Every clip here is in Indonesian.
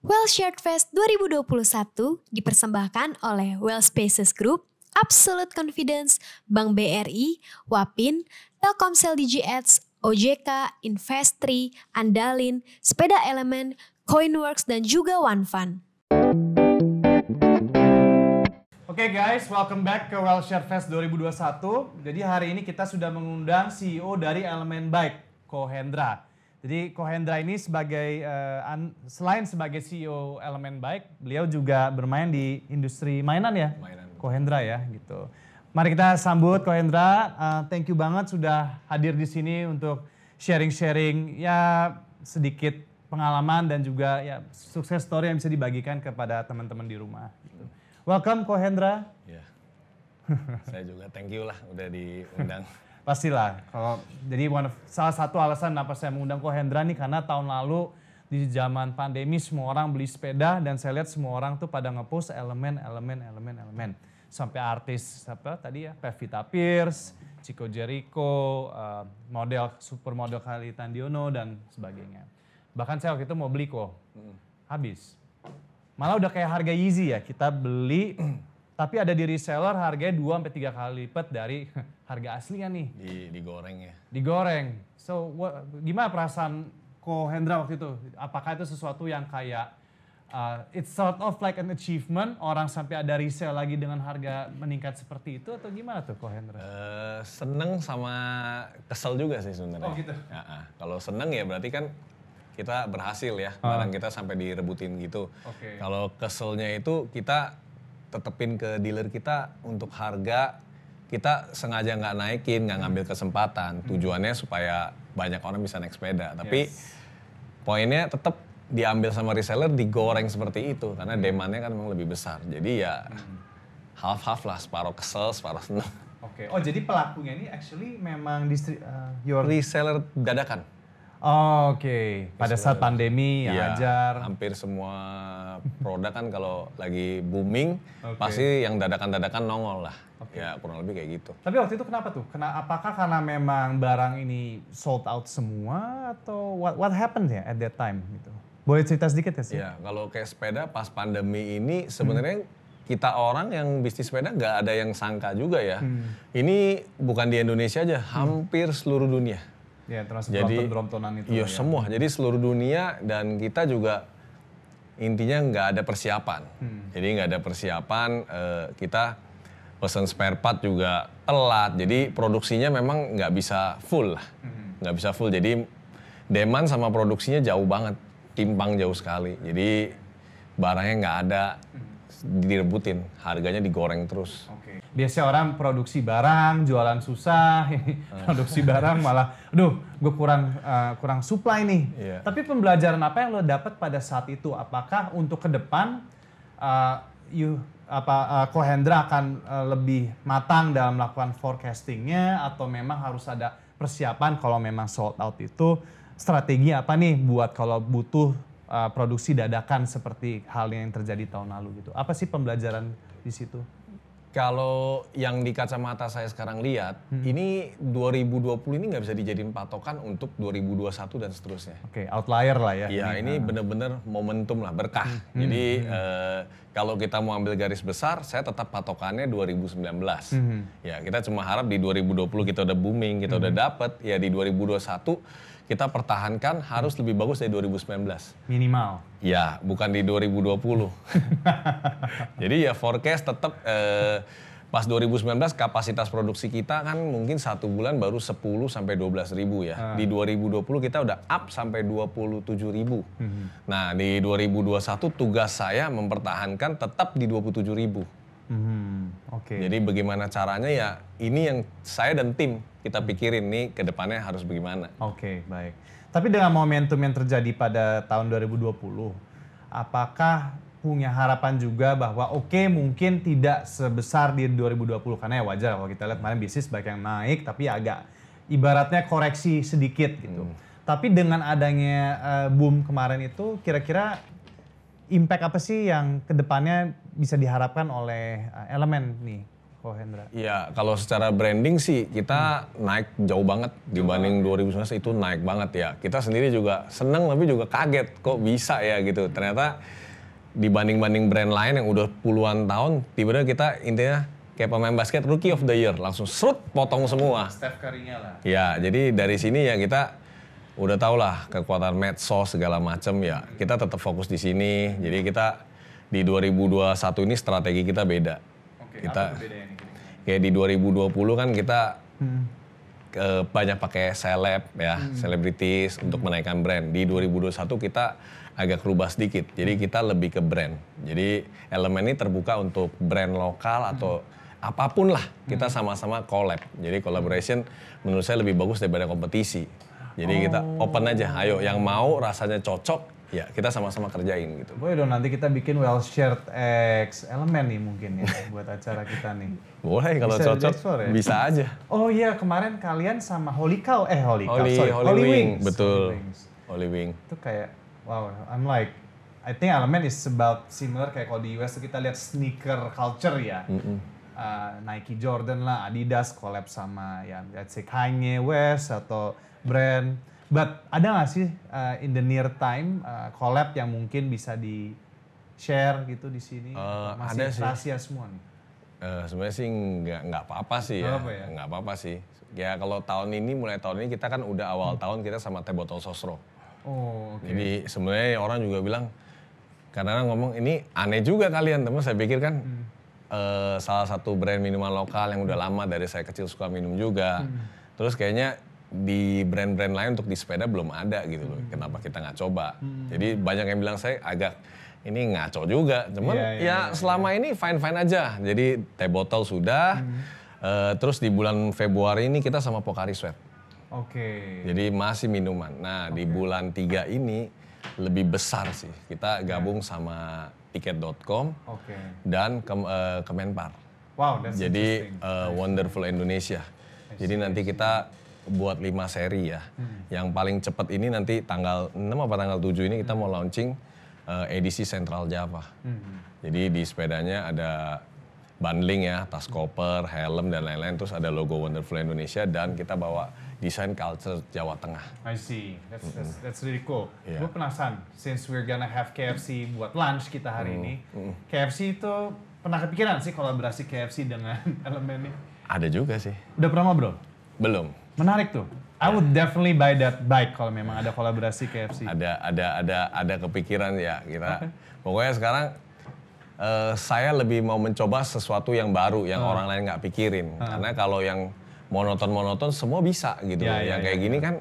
Well Shared Fest 2021 dipersembahkan oleh Well Spaces Group, Absolute Confidence, Bank BRI, Wapin, Telkomsel Digi Ads, OJK, Investri, Andalin, Sepeda Elemen, Coinworks, dan juga OneFund. Oke okay guys, welcome back ke Well Share Fest 2021. Jadi hari ini kita sudah mengundang CEO dari Elemen Bike, Kohendra. Jadi Kohendra ini sebagai uh, an, selain sebagai CEO Elemen Bike, beliau juga bermain di industri mainan ya. Mainan. Kohendra ya gitu. Mari kita sambut Kohendra. Uh, thank you banget sudah hadir di sini untuk sharing-sharing ya sedikit pengalaman dan juga ya sukses story yang bisa dibagikan kepada teman-teman di rumah. Gitu. Welcome Kohendra. Ya. Saya juga thank you lah udah diundang. Pastilah. Kalau jadi one, salah satu alasan kenapa saya mengundang Kohendra nih karena tahun lalu di zaman pandemi semua orang beli sepeda dan saya lihat semua orang tuh pada ngepost elemen elemen elemen elemen sampai artis apa tadi ya Pevita Pierce, Chico Jericho, uh, model supermodel Kali Tandiono dan sebagainya. Bahkan saya waktu itu mau beli kok, habis. Malah udah kayak harga Yeezy ya, kita beli tapi ada di reseller harganya 2 sampai 3 kali lipat dari harga aslinya nih. Di digoreng ya. Digoreng. So what, gimana perasaan Ko Hendra waktu itu? Apakah itu sesuatu yang kayak uh, it's sort of like an achievement orang sampai ada resale lagi dengan harga meningkat seperti itu atau gimana tuh Ko Hendra? Uh, seneng sama kesel juga sih sebenarnya. Oh gitu. Ya, uh, kalau seneng ya berarti kan kita berhasil ya, uh. barang kita sampai direbutin gitu. Okay. Kalau keselnya itu kita tetepin ke dealer kita untuk harga kita sengaja nggak naikin, nggak ngambil kesempatan. Hmm. Tujuannya supaya banyak orang bisa naik sepeda. Tapi yes. poinnya tetap diambil sama reseller digoreng seperti itu karena hmm. demandnya kan memang lebih besar. Jadi ya hmm. half half lah, separuh kesel, separuh seneng. Oke. Okay. Oh jadi pelakunya ini actually memang distri uh, your reseller dadakan. Oh, Oke, okay. pada saat pandemi ya, ya ajar. Hampir semua produk kan kalau lagi booming, okay. pasti yang dadakan-dadakan nongol lah. Okay. Ya kurang lebih kayak gitu. Tapi waktu itu kenapa tuh? Kena, apakah karena memang barang ini sold out semua atau what, what happened ya at that time gitu? Boleh cerita sedikit ya sih? Ya, kalau kayak sepeda pas pandemi ini sebenarnya hmm kita orang yang bisnis sepeda nggak ada yang sangka juga ya. Hmm. Ini bukan di Indonesia aja, hmm. hampir seluruh dunia. Ya, termasuk Jadi, Brompton itu. Iya, ya. semua. Jadi seluruh dunia dan kita juga intinya nggak ada persiapan. Hmm. Jadi nggak ada persiapan, uh, kita pesan spare part juga telat. Jadi produksinya memang nggak bisa full lah. Hmm. Nggak bisa full. Jadi demand sama produksinya jauh banget. Timpang jauh sekali. Jadi barangnya nggak ada. Hmm direbutin, harganya digoreng terus. Oke. Biasanya orang produksi barang, jualan susah, produksi barang malah, aduh, gue kurang uh, kurang supply nih. Yeah. Tapi pembelajaran apa yang lo dapat pada saat itu? Apakah untuk ke depan, uh, you apa uh, Kohendra akan uh, lebih matang dalam melakukan forecastingnya atau memang harus ada persiapan kalau memang sold out itu strategi apa nih buat kalau butuh uh, produksi dadakan seperti hal yang terjadi tahun lalu gitu. Apa sih pembelajaran di situ? Kalau yang di kacamata saya sekarang lihat, hmm. ini 2020 ini nggak bisa dijadiin patokan untuk 2021 dan seterusnya. Oke, okay, outlier lah ya. Iya, ini, ini bener-bener momentum lah, berkah. Hmm. Jadi hmm. Eh, kalau kita mau ambil garis besar, saya tetap patokannya 2019. Hmm. Ya, kita cuma harap di 2020 kita udah booming, kita hmm. udah dapet. Ya di 2021 kita pertahankan harus lebih bagus dari 2019. Minimal. Ya, bukan di 2020. Jadi ya forecast tetap eh, pas 2019 kapasitas produksi kita kan mungkin satu bulan baru 10 sampai 12 ribu ya. Hmm. Di 2020 kita udah up sampai 27 ribu. Hmm. Nah di 2021 tugas saya mempertahankan tetap di 27 ribu. Hmm, Oke. Okay. Jadi bagaimana caranya ya ini yang saya dan tim kita pikirin nih ke depannya harus bagaimana. Oke, okay, baik. Tapi dengan momentum yang terjadi pada tahun 2020, apakah punya harapan juga bahwa oke okay, mungkin tidak sebesar di 2020 karena ya wajar kalau kita lihat kemarin bisnis baik yang naik tapi agak ibaratnya koreksi sedikit gitu. Hmm. Tapi dengan adanya uh, boom kemarin itu kira-kira impact apa sih yang ke depannya bisa diharapkan oleh uh, elemen nih Kohendra? Iya, kalau secara branding sih kita naik jauh banget dibanding 2019 itu naik banget ya. Kita sendiri juga seneng tapi juga kaget kok bisa ya gitu. Ternyata dibanding-banding brand lain yang udah puluhan tahun, tiba-tiba kita intinya kayak pemain basket rookie of the year langsung serut potong semua. Steph Curry-nya lah. Ya, jadi dari sini ya kita udah tau lah kekuatan medsos segala macem ya. Kita tetap fokus di sini. Jadi kita di 2021 ini strategi kita beda. Oke, Kita-? Kayak di 2020 kan kita ke- banyak pakai seleb ya, selebritis untuk menaikkan brand. Di 2021 kita agak rubah sedikit. Jadi kita lebih ke brand. Jadi elemen ini terbuka untuk brand lokal atau apa pun lah. Kita sama-sama collab. Jadi collaboration menurut saya lebih bagus daripada kompetisi. Jadi kita open aja. Ayo yang mau rasanya cocok, ya kita sama-sama kerjain gitu. Boleh dong nanti kita bikin well shared X elemen nih mungkin ya buat acara kita nih. Boleh kalau Bisa cocok ya? bisa aja. Oh iya kemarin kalian sama Holy Cow, eh Holy Cow, Holy, sorry, Holy, Wing, Wings. betul. Holy Wings. Holy Wing. Itu kayak, wow, I'm like, I think elemen is about similar kayak kalau di US kita lihat sneaker culture ya. Uh, Nike Jordan lah, Adidas collab sama ya let's say Kanye West atau brand. But ada nggak sih uh, in the near time uh, collab yang mungkin bisa di share gitu di sini? Uh, Masih ada sih. rahasia semua nih. Eh, sebenarnya sih nggak nggak apa-apa sih ya, Nggak apa ya? nggak apa-apa sih. Ya kalau tahun ini mulai tahun ini kita kan udah awal Hmm. tahun kita sama teh botol sosro. Oh, oke. Jadi sebenarnya orang juga bilang karena ngomong ini aneh juga kalian teman saya pikir kan Hmm. eh, salah satu brand minuman lokal yang udah lama dari saya kecil suka minum juga. Hmm. Terus kayaknya di brand-brand lain untuk di sepeda belum ada gitu loh. Hmm. Kenapa kita nggak coba? Jadi banyak yang bilang saya agak ini ngaco juga. Cuman Iya, iya, ya iya, selama ini fine-fine aja. Jadi teh botol sudah. Hmm. eh, terus di bulan Februari ini kita sama Pocari Sweat. Oke. Jadi masih minuman. Nah, di bulan 3 ini lebih besar sih. Kita gabung sama tiket.com Oke. dan Kem- eh, Kemenpar. Wow, that's Jadi eh, Wonderful Indonesia. Jadi nanti kita buat 5 seri ya. Hmm. Yang paling cepat ini nanti tanggal 6 apa tanggal 7 ini kita mau launching eh, edisi Central Java. Hmm. Jadi di sepedanya ada bundling ya, tas koper, helm dan lain-lain. Terus ada logo Wonderful Indonesia dan kita bawa desain culture Jawa Tengah. I see. That's that's, that's really cool. Iya. Gue penasaran, since we're gonna have KFC buat lunch kita hari ini, KFC itu pernah kepikiran sih kolaborasi KFC dengan elemen ini? Ada juga sih. Udah pernah ngobrol? Belum. Menarik tuh. I would definitely buy that bike kalau memang ada kolaborasi KFC. Ada ada ada ada kepikiran ya kita. Pokoknya sekarang eh, saya lebih mau mencoba sesuatu yang baru yang orang lain nggak pikirin. Karena kalau yang monoton-monoton semua bisa gitu. Ya, loh. ya, yang ya, kayak gini kan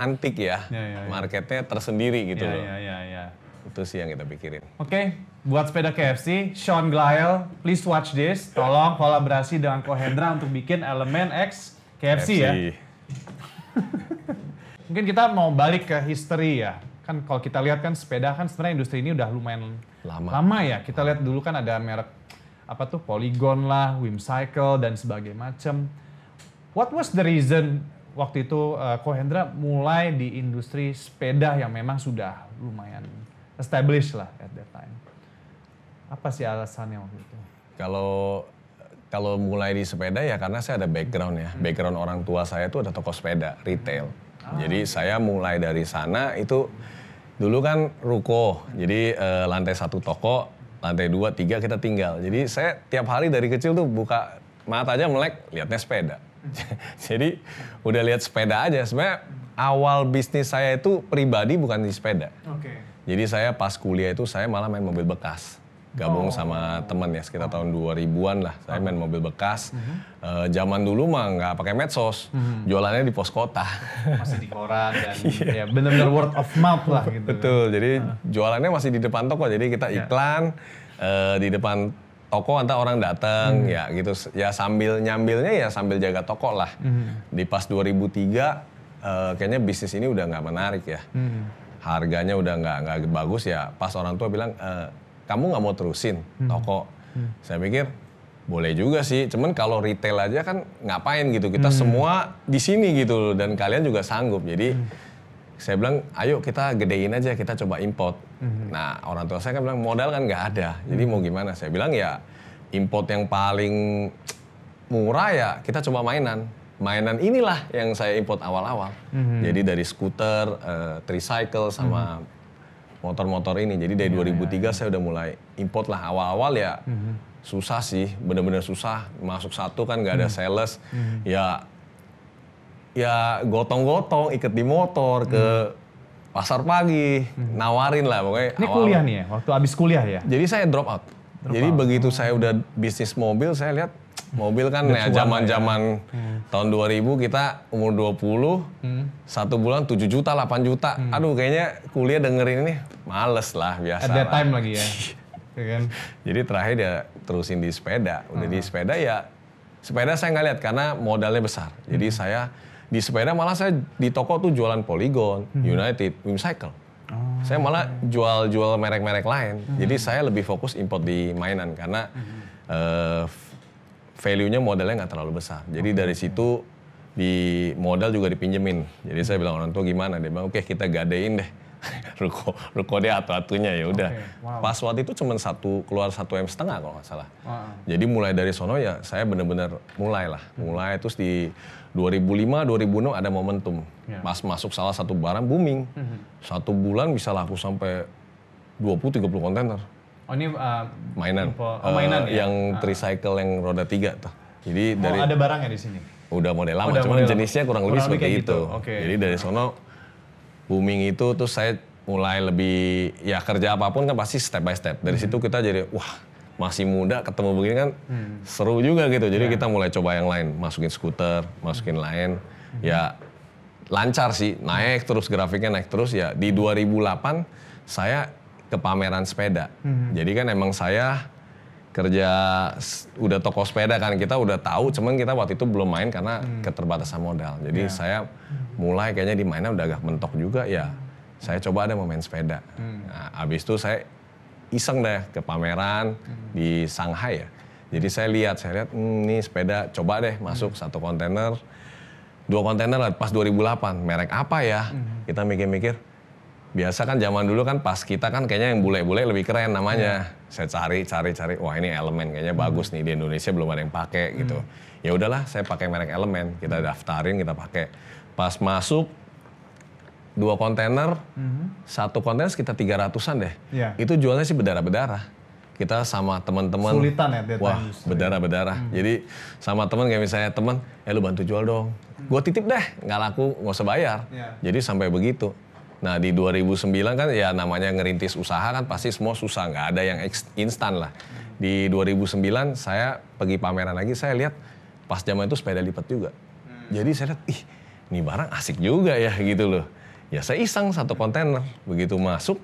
antik ya. Ya, ya, ya. Marketnya tersendiri gitu Iya, loh. iya, iya, iya. Itu sih yang kita pikirin. Oke, buat sepeda KFC, Sean Glyle, please watch this. Tolong kolaborasi dengan Kohendra untuk bikin elemen X KFC, ya. Mungkin kita mau balik ke history ya. Kan kalau kita lihat kan sepeda kan sebenarnya industri ini udah lumayan Lama. ya. Kita lihat dulu kan ada merek apa tuh Polygon lah, Whimsicle dan sebagainya macam. What was the reason waktu itu uh, Kohendra mulai di industri sepeda yang memang sudah lumayan established lah at that time? Apa sih alasannya waktu itu? Kalau kalau mulai di sepeda ya karena saya ada background ya. Background orang tua saya itu ada toko sepeda, retail. Jadi saya mulai dari sana itu dulu kan ruko. Jadi eh, lantai satu toko, lantai dua, tiga kita tinggal. Jadi saya tiap hari dari kecil tuh buka mata aja melek, liatnya sepeda. Jadi udah lihat sepeda aja. Sebenarnya awal bisnis saya itu pribadi bukan di sepeda. Oke. Jadi saya pas kuliah itu saya malah main mobil bekas. Gabung sama teman ya sekitar tahun 2000-an lah. Saya main mobil bekas. Eh, zaman dulu mah nggak pakai medsos. Jualannya di pos kota. Masih di koran dan ya benar-benar word of mouth lah gitu. Betul. Jadi jualannya masih di depan toko. Jadi kita iklan eh, di depan toko antara orang datang ya gitu. Ya sambil nyambilnya ya sambil jaga toko lah. Di pas 2003 eh, kayaknya bisnis ini udah nggak menarik ya. Harganya udah nggak nggak bagus ya. Pas orang tua bilang "Eh, kamu nggak mau terusin toko. Saya pikir boleh juga sih. Cuman kalau retail aja kan ngapain gitu. Kita semua di sini gitu loh dan kalian juga sanggup. Jadi saya bilang, ayo kita gedein aja, kita coba import. Nah orang tua saya kan bilang modal kan nggak ada, jadi mau gimana? Saya bilang ya import yang paling murah ya kita coba mainan. Mainan inilah yang saya import awal-awal. Jadi dari skuter, eh, tricycle sama motor-motor ini. Jadi dari 2003 saya udah mulai import lah. Awal-awal ya susah sih, bener-bener susah. Masuk satu kan nggak ada sales. Ya ya gotong-gotong iket di motor ke pasar pagi, nawarin lah pokoknya. Ini awal- kuliah nih ya, waktu abis kuliah ya? jadi saya drop out. Jadi begitu saya udah bisnis mobil, saya lihat mobil kan Udah ya lah zaman-zaman tahun 2000 kita umur 20, satu bulan 7 juta, 8 juta. Aduh kayaknya kuliah dengerin ini males lah biasa. Lah. time lagi ya. Ya kan? Jadi terakhir dia terusin di sepeda. Udah di sepeda ya, sepeda saya nggak lihat karena modalnya besar. Jadi saya di sepeda malah saya di toko tuh jualan Polygon, United, Wimcycle. Saya malah jual-jual merek-merek lain. Jadi saya lebih fokus import di mainan karena eh, value-nya modalnya nggak terlalu besar. Jadi dari situ di modal juga dipinjemin. Jadi saya bilang orang tua gimana? Dia bilang oke kita gadein deh. ruko ruko dia atu-atunya ya udah. Oke, wow. Pas waktu itu cuma satu keluar satu m setengah kalau nggak salah. Wah. Jadi mulai dari sono ya saya benar-benar mulai lah. Mulai terus di 2005 2006 ada momentum. Ya. Pas masuk salah satu barang booming. Satu bulan bisa laku sampai 20 30 kontainer Oh ini uh, mainan. info- oh, mainan ya? Yang tricycle yang roda tiga tuh. Jadi oh, dari ada barangnya di sini. udah model lama, Udah cuman model jenisnya kurang lebih Kurang lebih seperti itu. gitu, oke. Jadi dari sono booming itu terus saya mulai lebih ya kerja apa pun kan pasti step by step. Dari Hmm. situ kita jadi wah masih muda ketemu begini kan Hmm. seru juga gitu. Jadi kita mulai coba yang lain, masukin skuter, masukin lain. Hmm. Ya lancar sih, naik terus grafiknya naik terus ya. Di 2008 saya ke pameran sepeda. Hmm. Jadi kan emang saya kerja udah toko sepeda kan kita udah tahu cuman kita waktu itu belum main karena keterbatasan modal. Jadi saya mulai kayaknya di mainnya udah agak mentok juga ya saya coba ada mau main sepeda. Nah, abis itu saya iseng deh ke pameran di Shanghai ya. Jadi saya lihat saya lihat hmm, ini sepeda coba deh masuk satu kontainer. Dua kontainer lah pas 2008 merek apa ya? Kita mikir-mikir biasa kan zaman dulu kan pas kita kan kayaknya yang bule-bule lebih keren namanya. Saya cari cari cari. Wah ini elemen kayaknya bagus nih di Indonesia belum ada yang pakai gitu. Ya udahlah saya pakai merek elemen. Kita daftarin kita pakai. Pas masuk dua kontainer satu kontainer sekitar 300-an deh. Iya. itu jualnya sih berdarah-berdarah kita sama teman-teman. Sulitan ya, wah justru. berdarah-berdarah jadi sama teman kayak misalnya teman eh lu bantu jual dong. Gue titip deh nggak laku nggak usah bayar. Iya. jadi sampai begitu nah di 2009 kan ya namanya ngerintis usaha kan pasti semua susah nggak ada yang instan lah di 2009 saya pergi pameran lagi saya lihat pas zaman itu sepeda lipat juga jadi saya lihat ih ini barang asik juga ya gitu loh ya saya iseng satu kontainer begitu masuk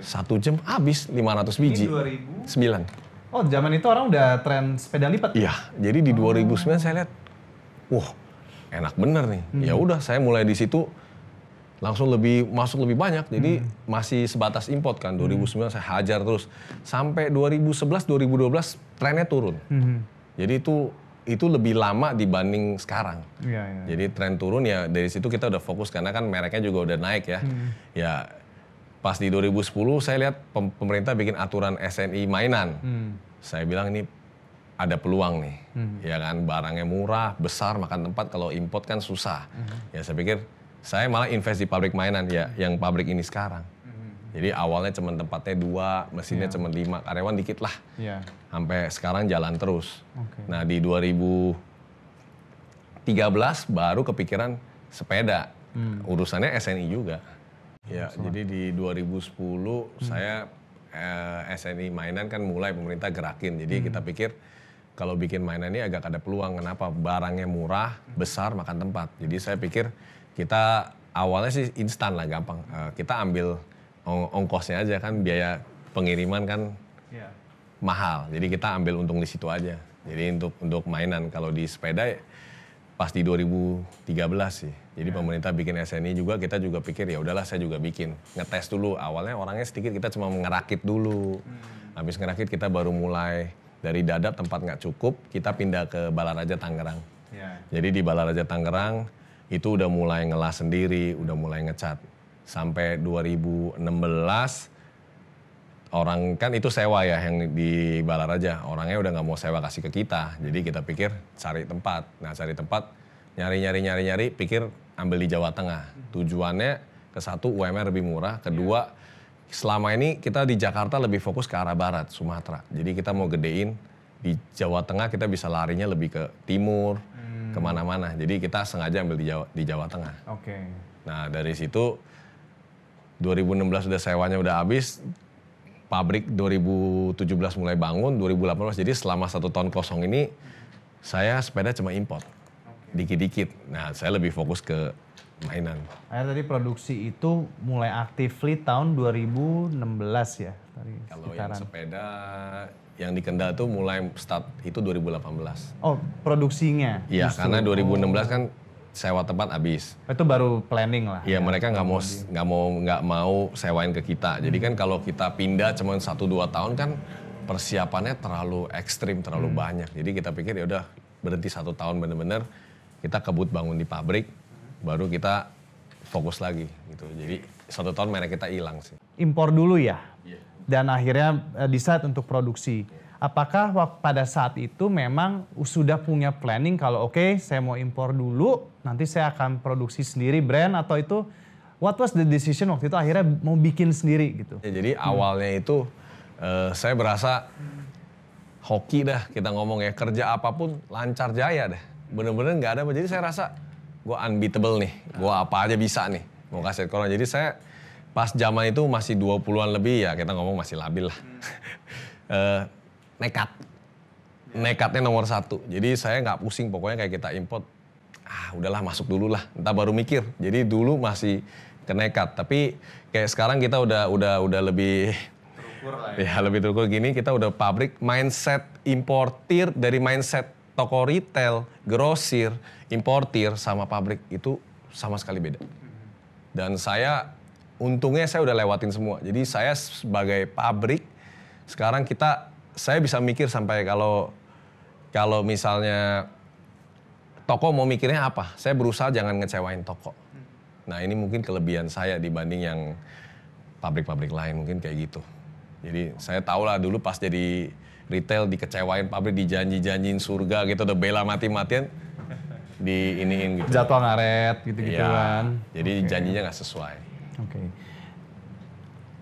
satu jam habis 500 biji. 2000? 9. Oh zaman itu orang udah tren sepeda lipat. Iya, jadi di 2009 saya lihat, wah enak bener nih. Ya udah, saya mulai di situ langsung lebih masuk lebih banyak. Jadi masih sebatas import kan. 2009 saya hajar terus sampai 2011 2012 trennya turun. Mhm. Jadi itu itu lebih lama dibanding sekarang. Iya, iya. Jadi tren turun ya dari situ kita udah fokus karena kan mereknya juga udah naik ya. Ya pas di 2010 saya lihat pem- pemerintah bikin aturan SNI mainan. Hmm. Saya bilang ini ada peluang nih. Ya kan barangnya murah, besar, makan tempat kalau import kan susah. Ya saya pikir saya malah invest di pabrik mainan ya yang pabrik ini sekarang. Jadi awalnya cuma tempatnya dua, mesinnya cuma lima, karyawan dikit lah. Iya. Sampai sekarang jalan terus. Oke. Nah di 2013 baru kepikiran sepeda. Urusannya SNI juga. Ya, jadi di 2010 saya eh, SNI mainan kan mulai pemerintah gerakin. Jadi kita pikir kalau bikin mainan ini agak ada peluang. Kenapa? Barangnya murah, besar, makan tempat. Jadi saya pikir kita awalnya sih instan lah gampang. Eh, kita ambil ong- ongkosnya aja kan biaya pengiriman kan Iya. mahal. Jadi kita ambil untung di situ aja. Jadi untuk untuk mainan kalau di sepeda pas di 2013 sih. Jadi pemerintah bikin SNI juga kita juga pikir ya udahlah saya juga bikin. Ngetes dulu. Awalnya orangnya sedikit kita cuma ngerakit dulu. Habis ngerakit kita baru mulai dari Dadap tempat nggak cukup, kita pindah ke Balaraja Tangerang. Iya. Jadi di Balaraja Tangerang itu udah mulai ngelas sendiri, udah mulai ngecat. Sampai 2016 orang kan itu sewa ya yang di Balaraja. Orangnya udah nggak mau sewa kasih ke kita. Jadi kita pikir cari tempat. Nah cari tempat nyari nyari nyari nyari pikir ambil di Jawa Tengah. Tujuannya ke satu UMR lebih murah, kedua selama ini kita di Jakarta lebih fokus ke arah barat Sumatera. Jadi kita mau gedein di Jawa Tengah kita bisa larinya lebih ke timur, ke mana-mana. Jadi kita sengaja ambil di Jawa, di Jawa Tengah. Oke. Nah dari situ 2016 udah sewanya udah habis, pabrik 2017 mulai bangun, 2018 jadi selama satu tahun kosong ini saya sepeda cuma import, dikit-dikit. Nah saya lebih fokus ke mainan. Akhirnya tadi produksi itu mulai actively tahun 2016 ya? Tadi Kalau yang sepeda yang di Kendal tuh mulai start itu 2018. Oh produksinya? Iya karena 2016 kan sewa tempat habis. Oh, Itu baru planning lah. Iya mereka nggak mau nggak mau nggak mau sewain ke kita. Jadi kan kalau kita pindah cuma satu dua tahun kan persiapannya terlalu ekstrim terlalu banyak. Jadi kita pikir ya udah berhenti satu tahun bener-bener kita kebut bangun di pabrik, baru kita fokus lagi gitu. Jadi satu tahun merek kita hilang sih. Impor dulu ya? Iya. Dan akhirnya eh, decide untuk produksi. Apakah pada saat itu memang sudah punya planning kalau oke saya mau impor dulu, nanti saya akan produksi sendiri brand atau itu what was the decision waktu itu akhirnya mau bikin sendiri gitu? Ya, jadi awalnya itu eh, saya berasa hoki dah kita ngomong ya kerja apa pun lancar jaya deh. Bener-bener nggak ada. Jadi saya rasa gue unbeatable nih. Gue apa aja bisa nih. Mau kasih corona. Jadi saya pas zaman itu masih 20-an lebih ya kita ngomong masih labil lah. Eh, nekat. Nekatnya nomor satu. Jadi saya nggak pusing pokoknya kayak kita import. Ah udahlah masuk dulu lah. Entah baru mikir. Jadi dulu masih kenekat. Tapi kayak sekarang kita udah udah udah lebih Ya lebih terukur gini kita udah pabrik mindset importir dari mindset toko retail, grosir, importir sama pabrik itu sama sekali beda. Dan saya untungnya saya udah lewatin semua. Jadi saya sebagai pabrik sekarang kita saya bisa mikir sampai kalau kalau misalnya toko mau mikirnya apa? Saya berusaha jangan ngecewain toko. Nah ini mungkin kelebihan saya dibanding yang pabrik-pabrik lain mungkin kayak gitu. Jadi saya tahu lah dulu pas jadi retail dikecewain pabrik dijanji-janjiin surga gitu udah bela mati-matian di iniin gitu. Jadwal ngaret gitu-gitu Iya, kan? Jadi janjinya nggak sesuai. Oke.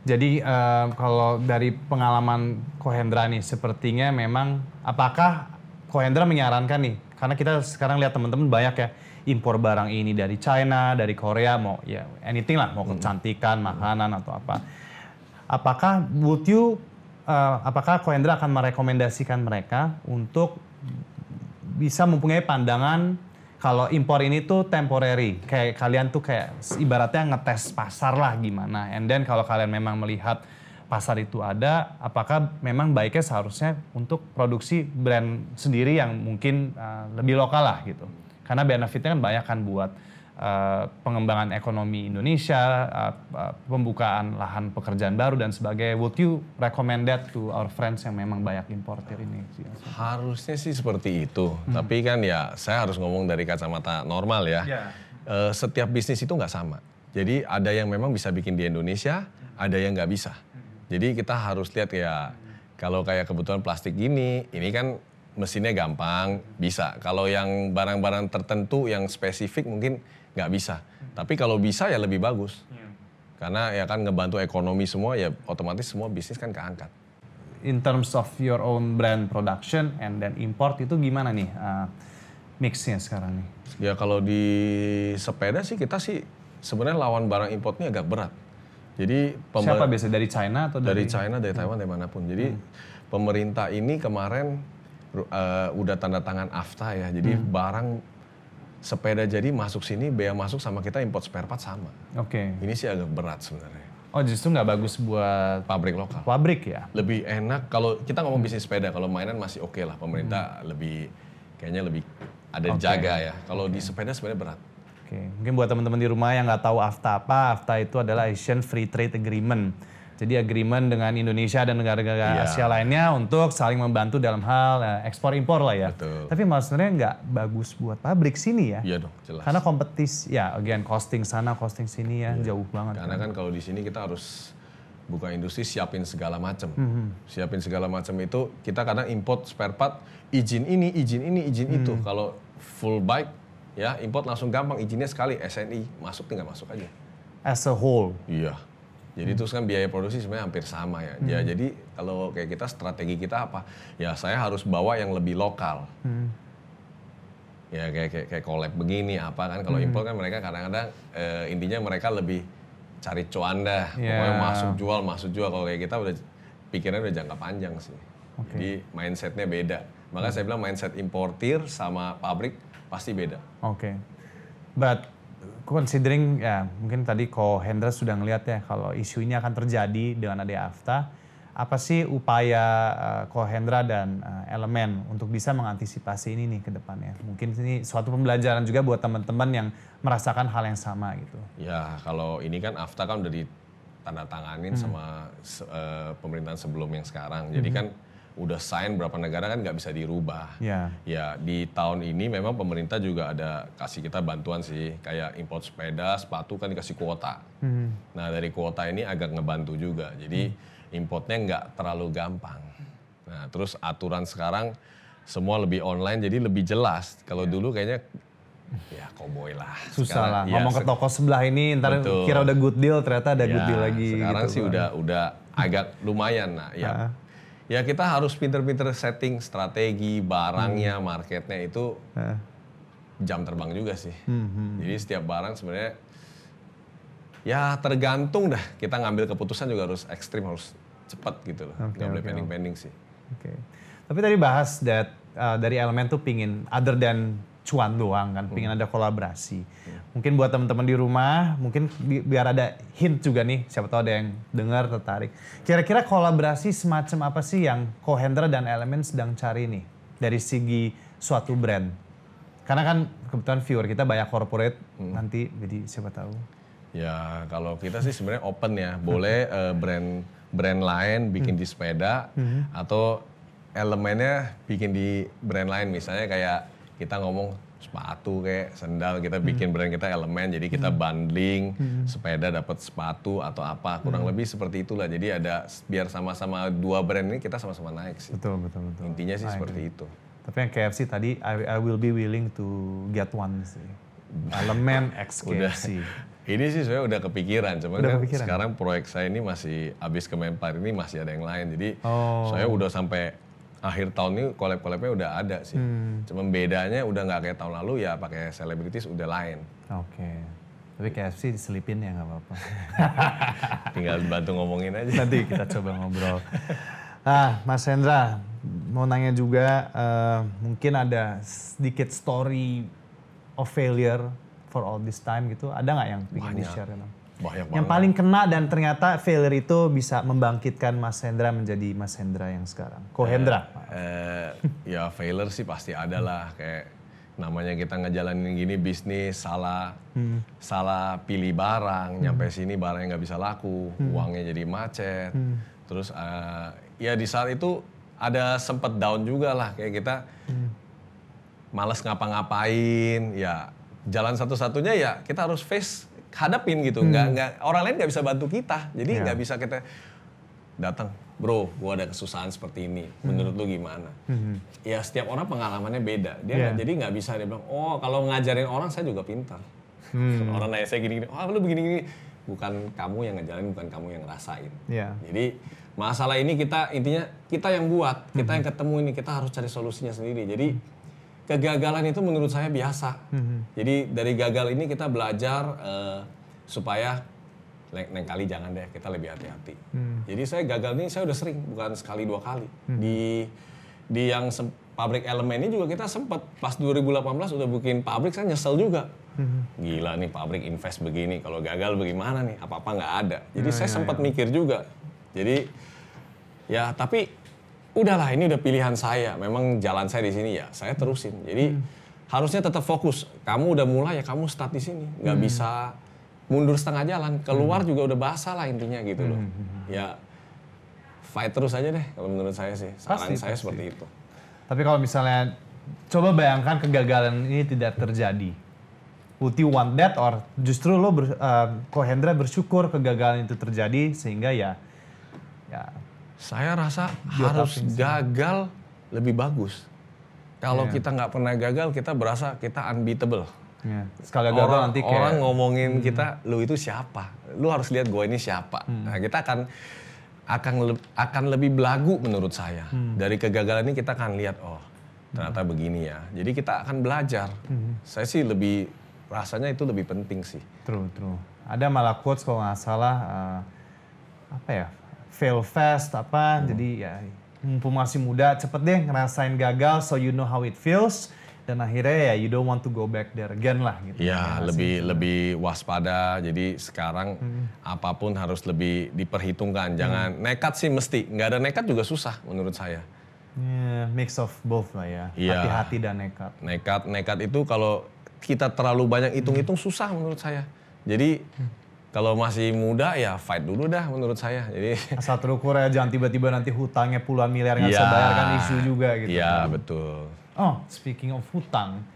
Jadi eh, kalau dari pengalaman Kohendra nih, sepertinya memang apakah Kohendra menyarankan nih, karena kita sekarang lihat teman-teman banyak ya impor barang ini dari China, dari Korea, mau ya anything lah, mau kecantikan, makanan atau apa. Apakah would you, eh, apakah Kohendra akan merekomendasikan mereka untuk bisa mempunyai pandangan kalau impor ini tuh temporary. Kayak kalian tuh kayak ibaratnya ngetes pasar lah gimana. And then kalau kalian memang melihat pasar itu ada, apakah memang baiknya seharusnya untuk produksi brand sendiri yang mungkin uh, lebih lokal lah gitu. Karena benefitnya kan banyak kan buat uh, pengembangan ekonomi Indonesia, uh, uh, pembukaan lahan pekerjaan baru dan sebagainya. Would you recommend that to our friends yang memang banyak importer ini? Harusnya sih seperti itu. Tapi kan ya saya harus ngomong dari kacamata normal ya. Ya. Eh, setiap bisnis itu nggak sama. Jadi ada yang memang bisa bikin di Indonesia, ada yang nggak bisa. Jadi kita harus lihat ya kalau kayak kebutuhan plastik gini, ini kan mesinnya gampang, bisa. Kalau yang barang-barang tertentu yang spesifik mungkin nggak bisa. Tapi kalau bisa ya lebih bagus. Karena ya kan ngebantu ekonomi semua ya otomatis semua bisnis kan keangkat. in terms of your own brand production and then import itu gimana nih uh, mixnya sekarang nih? Ya kalau di sepeda sih kita sih sebenarnya lawan barang importnya agak berat. Jadi Siapa biasa dari China atau dari dari, China, dari Taiwan, dari mana pun. Jadi pemerintah ini kemarin uh, udah tanda tangan AFTA ya. Jadi barang sepeda jadi masuk sini, bea masuk sama kita import spare part sama. Oke. Ini sih agak berat sebenarnya. Oh justru nggak bagus buat Pabrik lokal. pabrik ya? Lebih enak kalau kita ngomong bisnis sepeda, kalau mainan masih oke lah. Pemerintah lebih kayaknya lebih ada Oke. jaga ya. Kalau di sepeda sebenarnya berat. Oke, mungkin buat teman-teman di rumah yang nggak tahu AFTA apa, AFTA itu adalah Asian Free Trade Agreement. Jadi agreement dengan Indonesia dan negara-negara Iya. Asia lainnya untuk saling membantu dalam hal eh, ekspor impor lah ya. Betul. Tapi malah sebenarnya nggak bagus buat pabrik sini ya. Iya dong, jelas. Karena kompetisi, ya again costing sana, costing sini ya Iya. jauh banget. Karena kan kalau di sini kita harus buka industri siapin segala macam. Siapin segala macam itu kita kadang import spare part izin ini, izin ini, izin itu. Kalau full bike ya import langsung gampang izinnya sekali SNI masuk tinggal masuk aja. As a whole. Iya. Jadi terus kan biaya produksi sebenarnya hampir sama ya. Ya jadi kalau kayak kita strategi kita apa? Ya saya harus bawa yang lebih lokal. Ya kayak kayak, kayak collab begini apa kan kalau impor kan mereka kadang-kadang eh, intinya mereka lebih cari cuanda. Ya. Pokoknya masuk jual, masuk jual. Kalau kayak kita udah pikirannya udah jangka panjang sih. Oke. Jadi mindsetnya beda. Maka saya bilang mindset importir sama pabrik pasti beda. Oke. But considering ya mungkin tadi ko Hendra sudah ngelihat ya kalau isu ini akan terjadi dengan ada AFTA, apa sih upaya uh, ko Hendra dan uh, elemen untuk bisa mengantisipasi ini nih ke depannya? Mungkin ini suatu pembelajaran juga buat teman-teman yang merasakan hal yang sama gitu. Ya kalau ini kan AFTA kan udah ditandatanganin sama se- eh, pemerintahan sebelum yang sekarang. Jadi kan udah sign berapa negara kan nggak bisa dirubah. Ya. Ya di tahun ini memang pemerintah juga ada kasih kita bantuan sih kayak import sepeda, sepatu kan dikasih kuota. Nah dari kuota ini agak ngebantu juga. Jadi importnya nggak terlalu gampang. Nah terus aturan sekarang semua lebih online jadi lebih jelas. Kalau dulu kayaknya ya koboi lah. Susah Sekarang- lah. ya, Ngomong ke toko sebelah ini ntar Betul. kira udah good deal ternyata ada good Ya, deal lagi Sekarang gitu sih kan. udah udah agak lumayan nah ya. Ah. Ya kita harus pinter-pinter setting strategi barangnya, Hmm. marketnya itu Ah. jam terbang juga sih. Hmm, Jadi setiap barang sebenarnya ya tergantung dah kita ngambil keputusan juga harus ekstrim harus cepat gitu loh. Oke, Nggak boleh oke, pending-pending sih. Oke. Tapi tadi bahas that uh, dari elemen tuh pingin other than cuan doang kan, pingin ada kolaborasi. Mungkin buat teman-teman di rumah, mungkin bi- biar ada hint juga nih, siapa tahu ada yang dengar tertarik. Kira-kira kolaborasi semacam apa sih yang Kohendra dan elemen sedang cari nih dari segi suatu brand? Karena kan kebetulan viewer kita banyak corporate nanti, jadi siapa tahu. Ya kalau kita sih sebenarnya open ya, boleh eh, brand brand lain bikin di sepeda atau elemennya bikin di brand lain misalnya kayak kita ngomong sepatu kayak sendal kita bikin brand kita elemen jadi kita bundling sepeda dapat sepatu atau apa kurang lebih seperti itulah jadi ada biar sama-sama dua brand ini kita sama-sama naik sih Betul, betul, betul. intinya sih seperti itu Tapi yang KFC tadi, I, I will be willing to get one sih. Elemen X KFC. Ini sih saya udah kepikiran, cuman Udah kan kepikiran? sekarang proyek saya ini masih habis Kemenpar ini masih ada yang lain. Jadi Oh. saya udah sampai akhir tahun ini collab-collabnya udah ada sih. Hmm. Cuman bedanya udah nggak kayak tahun lalu ya pakai selebritis udah lain. Oke. Tapi KFC diselipin ya nggak apa-apa. Tinggal bantu ngomongin aja. Nanti kita coba ngobrol. Ah, Mas Hendra, mau nanya juga, eh, mungkin ada sedikit story of failure for all this time gitu. Ada nggak yang ingin di-share? Banyak Yang banget. paling kena dan ternyata failure itu bisa membangkitkan Mas Hendra menjadi Mas Hendra yang sekarang. Ko Hendra. Eh, ya failure sih pasti ada lah. Kayak namanya kita ngejalanin gini bisnis salah salah pilih barang nyampe sini barangnya nggak bisa laku uangnya jadi macet. Terus eh, ya di saat itu ada sempet down juga lah. Kayak kita males ngapa-ngapain ya jalan satu-satunya ya kita harus face hadapin gitu. Nggak nggak orang lain nggak bisa bantu kita. Jadi Ya. nggak bisa kita datang bro gua ada kesusahan seperti ini. Menurut lu gimana? Ya setiap orang pengalamannya beda. Dia Yeah. jadi nggak bisa dia bilang oh kalau ngajarin orang saya juga pintar. Orang nanya saya gini-gini. Oh lu begini-gini. Bukan kamu yang ngejalanin bukan kamu yang ngerasain. Ya. jadi masalah ini kita intinya kita yang buat kita yang ketemu ini kita harus cari solusinya sendiri. Jadi kegagalan itu menurut saya biasa jadi dari gagal ini kita belajar eh, supaya lain kali jangan deh kita lebih hati-hati. Jadi saya gagal ini saya udah sering bukan sekali dua kali di di yang pabrik elemen ini juga kita sempat pas 2018 udah bikin pabrik saya nyesel juga. Gila nih pabrik invest begini kalau gagal bagaimana nih apa apa nggak ada. Jadi saya sempat mikir juga. Jadi ya tapi udahlah ini udah pilihan saya. Memang jalan saya di sini ya saya terusin. Jadi harusnya tetap fokus. Kamu udah mulai ya kamu start di sini. Nggak bisa mundur setengah jalan. Keluar juga udah basah lah intinya gitu loh. Ya fight terus aja deh kalau menurut saya sih. Saran Pasti, saya pasti. seperti itu. Tapi kalau misalnya coba bayangkan kegagalan ini tidak terjadi. Would you want that or justru lo ber, uh, Ko Hendra bersyukur kegagalan itu terjadi sehingga ya ya Saya rasa Buat harus sih? gagal lebih bagus. Kalau Iya. kita nggak pernah gagal, kita berasa kita unbeatable. ya, sekali gagal orang, nanti kayak Hmm. orang ngomongin kita, lu itu siapa? Lu harus lihat gue ini siapa. Hmm. Nah, kita akan akan le- akan lebih belagu menurut saya. Hmm. Dari kegagalan ini kita akan lihat, oh ternyata begini ya. Jadi kita akan belajar. Hmm. Saya sih lebih rasanya itu lebih penting sih. True, true. Ada malah quotes kalau nggak salah eh, apa ya, fail fast apa. Hmm. Jadi ya mumpung masih muda, cepet deh ngerasain gagal so you know how it feels. Dan akhirnya ya you don't want to go back there again lah gitu. Ya, lebih lebih waspada. Jadi sekarang Hmm. apa pun harus lebih diperhitungkan. Jangan nekat sih mesti. Nggak ada nekat juga susah menurut saya. Ya, mix of both lah ya. Iya. Hati-hati dan nekat. Nekat, nekat itu kalau kita terlalu banyak hitung-hitung susah menurut saya. Jadi kalau masih muda ya fight dulu dah menurut saya. Jadi Asal terukur ya jangan tiba-tiba nanti hutangnya puluhan miliar nggak bisa Iya. bayar kan isu juga gitu. Iya betul. Oh, speaking of hutang,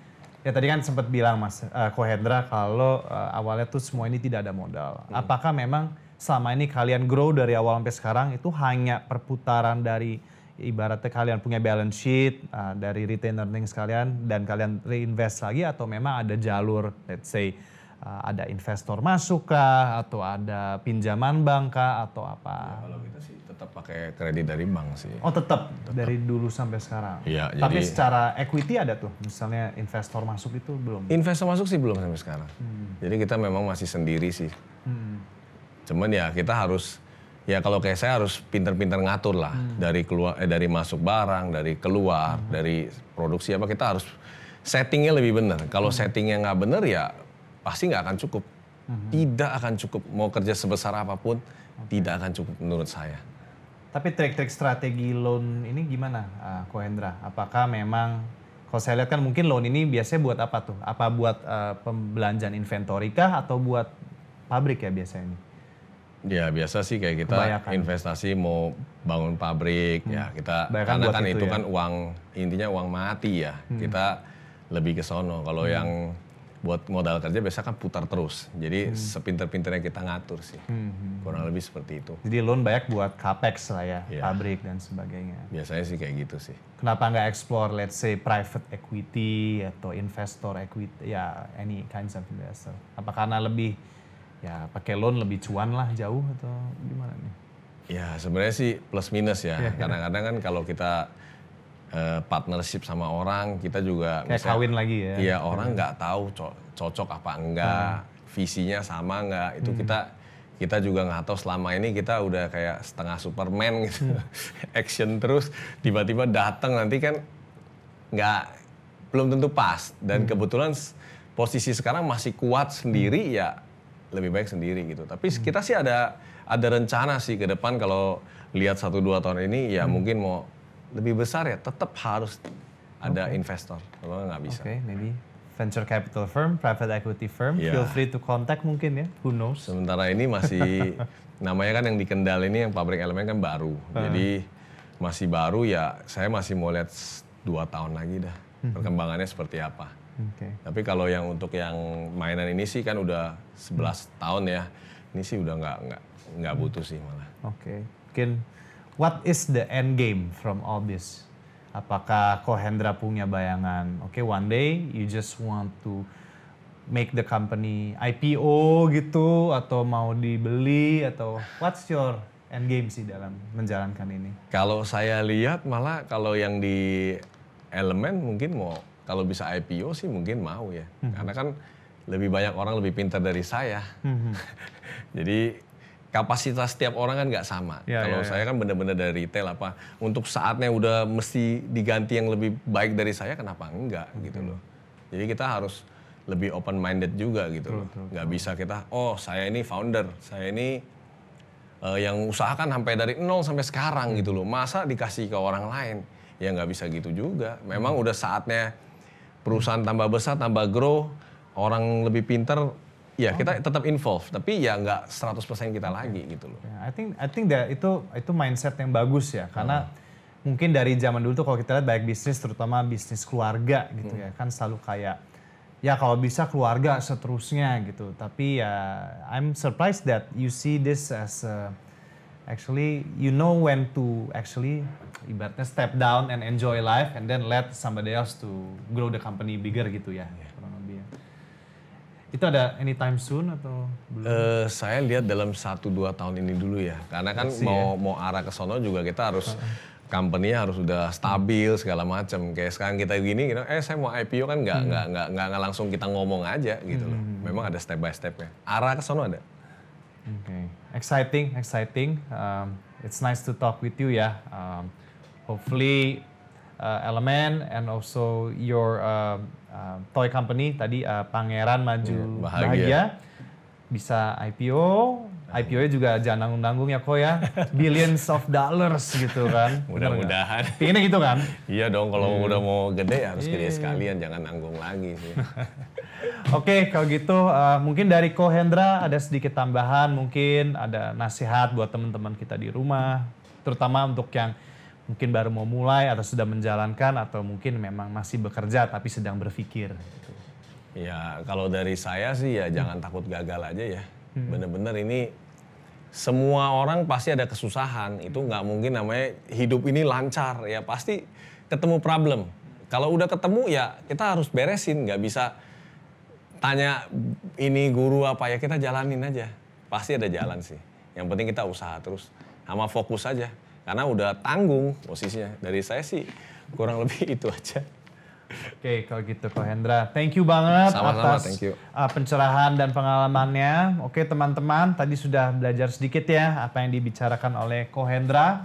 ya tadi kan sempat bilang Mas uh, Kohendra kalau uh, awalnya tuh semua ini tidak ada modal. Hmm. Apakah memang selama ini kalian grow dari awal sampai sekarang itu hanya perputaran dari ibaratnya kalian punya balance sheet uh, dari retain earnings kalian dan kalian reinvest lagi atau memang ada jalur let's say ada investor masuk kah atau ada pinjaman bank kah atau apa? Kalau kita sih tetap pakai kredit dari bank sih. Oh tetap dari dulu sampai sekarang. Iya, Tapi jadi- secara equity ada tuh, misalnya investor masuk itu belum. Investor masuk sih belum sampai sekarang. Jadi kita memang masih sendiri sih. Cuman ya kita harus ya kalau kayak saya harus pinter-pinter ngatur lah dari keluar eh, dari masuk barang, dari keluar, dari produksi apa kita harus settingnya lebih benar. Kalau settingnya nggak benar ya pasti nggak akan cukup. Tidak akan cukup mau kerja sebesar apa pun tidak akan cukup menurut saya. Tapi trik-trik strategi loan ini gimana, uh, Kohendra? Apakah memang, kalau saya lihat kan mungkin loan ini biasanya buat apa tuh? Apa buat uh, pembelanjaan inventory kah atau buat pabrik ya biasanya ini? Ya biasa sih kayak kita Kebanyakan. investasi mau bangun pabrik ya kita Kebanyakan karena kan itu itu ya. kan uang intinya uang mati ya kita lebih ke sono kalau yang buat modal kerja biasa kan putar terus jadi sepinter-pinternya kita ngatur sih kurang lebih seperti itu Jadi loan banyak buat capex lah ya, Iya. pabrik dan sebagainya. biasanya sih kayak gitu sih Kenapa nggak explore, let's say, private equity atau investor equity, ya any kinds of investor? Apa karena lebih, ya pakai loan lebih cuan lah jauh atau gimana nih? ya sebenarnya sih plus minus ya Iya, kadang-kadang kan kalau kita eh, partnership sama orang kita juga Kayak misalnya- kawin lagi ya? Iya orang nggak tahu co- cocok apa enggak, visinya sama enggak. Itu kita kita juga nggak tahu. Selama ini kita udah kayak setengah Superman gitu, action terus tiba-tiba datang nanti kan nggak belum tentu pas. Dan kebetulan s- posisi sekarang masih kuat sendiri ya lebih baik sendiri gitu. Tapi kita sih ada ada rencana sih ke depan kalau lihat satu dua tahun ini ya mungkin mau lebih besar ya tetap harus ada investor. Kalau nggak bisa. Oke, maybe venture capital firm, private equity firm, Iya. feel free to contact mungkin ya, who knows? Sementara ini masih namanya kan yang di Kendal ini yang pabrik elemen kan baru. Jadi masih baru ya saya masih mau lihat dua tahun lagi dah perkembangannya seperti apa. Oke. Tapi kalau yang untuk yang mainan ini sih kan udah 11 tahun ya. Ini sih udah nggak nggak nggak butuh sih malah. Oke, mungkin what is the end game from all this? Apakah Kohendra punya bayangan? Oke, one day you just want to make the company IPO gitu atau mau dibeli atau what's your end game sih dalam menjalankan ini? Kalau saya lihat malah kalau yang di elemen mungkin mau kalau bisa IPO sih mungkin mau ya. Karena kan lebih banyak orang lebih pintar dari saya. Jadi kapasitas setiap orang kan nggak sama. Ya, kalau ya, ya. saya kan benar-benar dari retail apa untuk saatnya udah mesti diganti yang lebih baik dari saya kenapa enggak gitu loh. Jadi kita harus lebih open minded juga gitu loh. Nggak bisa kita oh saya ini founder, saya ini eh, yang usahakan sampai dari nol sampai sekarang gitu loh. Masa dikasih ke orang lain? Ya nggak bisa gitu juga. Memang udah saatnya perusahaan tambah besar, tambah grow, orang lebih pinter, ya kita tetap involve. Tapi ya nggak 100% kita lagi gitu loh. Ya, I think I think that itu itu mindset yang bagus ya karena mungkin dari zaman dulu tuh kalau kita lihat baik bisnis terutama bisnis keluarga gitu ya kan selalu kayak ya kalau bisa keluarga seterusnya gitu tapi ya I'm surprised that you see this as a actually you know when to actually ibaratnya step down and enjoy life and then let somebody else to grow the company bigger gitu ya. ya. Itu ada anytime soon atau belum? Eh, saya lihat dalam 1-2 tahun ini dulu ya. Karena kan Masih mau mau arah ke sono juga kita harus company harus udah stabil segala macam. Kayak sekarang kita gini, gitu, eh saya mau IPO kan nggak nggak nggak nggak nggak langsung kita ngomong aja gitu loh. Memang ada step by stepnya. Arah ke sono ada. Okay. Exciting, exciting. Um, it's nice to talk with you ya. Um, hopefully uh, Element and also your uh, uh, toy company tadi uh, Pangeran Maju Iya, Bahagia. Bahagia. bisa IPO. IPO-nya juga jangan nanggung-nanggung ya kok ya. Billions of dollars gitu kan. Mudah-mudahan. Pinginnya gitu kan? Iya dong, kalau udah mau gede ya harus gede sekalian, jangan nanggung lagi sih. Oke, kalau gitu uh, mungkin dari Ko Hendra ada sedikit tambahan, mungkin ada nasihat buat teman-teman kita di rumah, terutama untuk yang mungkin baru mau mulai atau sudah menjalankan atau mungkin memang masih bekerja tapi sedang berpikir. gitu. Ya kalau dari saya sih ya jangan takut gagal aja ya. Bener-bener ini semua orang pasti ada kesusahan. Itu nggak mungkin namanya hidup ini lancar ya pasti ketemu problem. Kalau udah ketemu ya kita harus beresin. Nggak bisa tanya ini guru apa ya kita jalanin aja. Pasti ada jalan sih. Yang penting kita usaha terus sama fokus aja. Karena udah tanggung posisinya. Dari saya sih kurang lebih itu aja. Oke, kalau gitu Ko Hendra, thank you banget Sama-sama, atas thank you. uh, pencerahan dan pengalamannya. Oke teman-teman, tadi sudah belajar sedikit ya apa yang dibicarakan oleh Ko Hendra.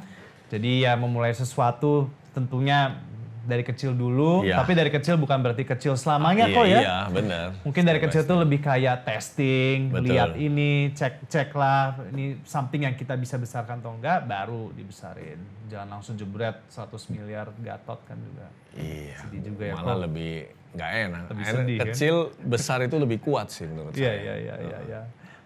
Jadi ya memulai sesuatu tentunya dari kecil dulu, Iya. tapi dari kecil bukan berarti kecil selamanya iya, kok ya. Iya, benar. Mungkin dari kecil tuh lebih kayak testing, Betul. lihat ini, cek cek lah, ini something yang kita bisa besarkan atau enggak, baru dibesarin. Jangan langsung jebret 100 miliar gatot kan juga. Iya. Sedih juga ya, Malah Ko. lebih nggak enak. Lebih sedih, kan? kecil besar itu lebih kuat sih menurut Iya, saya. iya, iya, iya, iya.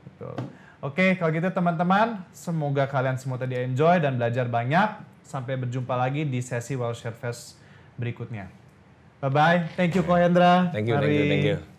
Betul. Oke, kalau gitu teman-teman, semoga kalian semua tadi enjoy dan belajar banyak. Sampai berjumpa lagi di sesi Well Share Fest berikutnya. Bye-bye. Thank you, Ko Hendra. Thank you, thank you, Mari. thank you.